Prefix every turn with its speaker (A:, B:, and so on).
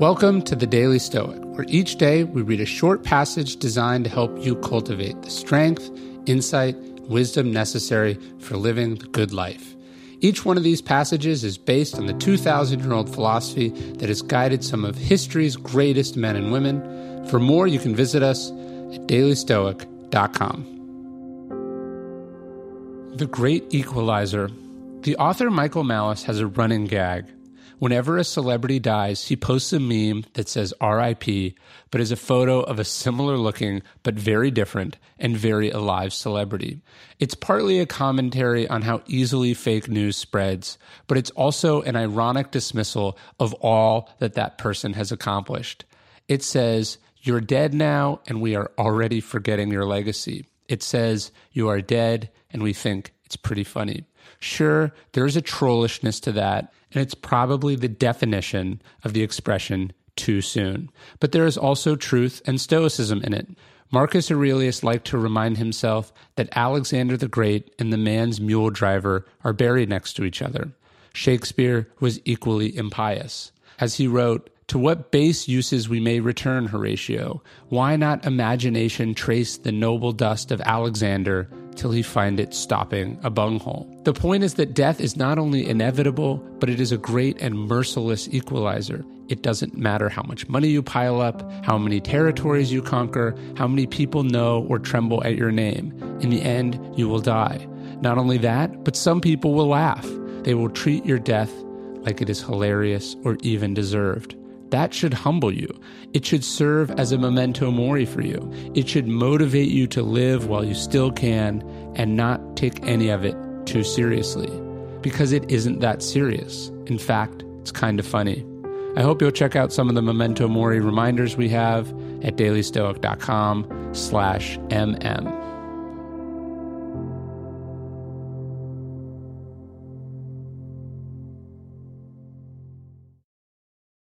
A: Welcome to the Daily Stoic, where each day we read a short passage designed to help you cultivate the strength, insight, wisdom necessary for living the good life. Each one of these passages is based on the 2,000 year old philosophy that has guided some of history's greatest men and women. For more, you can visit us at dailystoic.com. The Great Equalizer. The author Michael Malice has a running gag. Whenever a celebrity dies, he posts a meme that says RIP, but is a photo of a similar looking, but very different and very alive celebrity. It's partly a commentary on how easily fake news spreads, but it's also an ironic dismissal of all that that person has accomplished. It says, You're dead now, and we are already forgetting your legacy. It says, You are dead, and we think it's pretty funny. Sure, there's a trollishness to that, and it's probably the definition of the expression too soon. But there is also truth and stoicism in it. Marcus Aurelius liked to remind himself that Alexander the Great and the man's mule driver are buried next to each other. Shakespeare was equally impious. As he wrote, to what base uses we may return, Horatio. Why not imagination trace the noble dust of Alexander till he find it stopping a bunghole? The point is that death is not only inevitable, but it is a great and merciless equalizer. It doesn't matter how much money you pile up, how many territories you conquer, how many people know or tremble at your name. In the end, you will die. Not only that, but some people will laugh. They will treat your death like it is hilarious or even deserved. That should humble you. It should serve as a memento mori for you. It should motivate you to live while you still can and not take any of it too seriously. Because it isn't that serious. In fact, it's kind of funny. I hope you'll check out some of the memento mori reminders we have at dailystoic.com slash mm.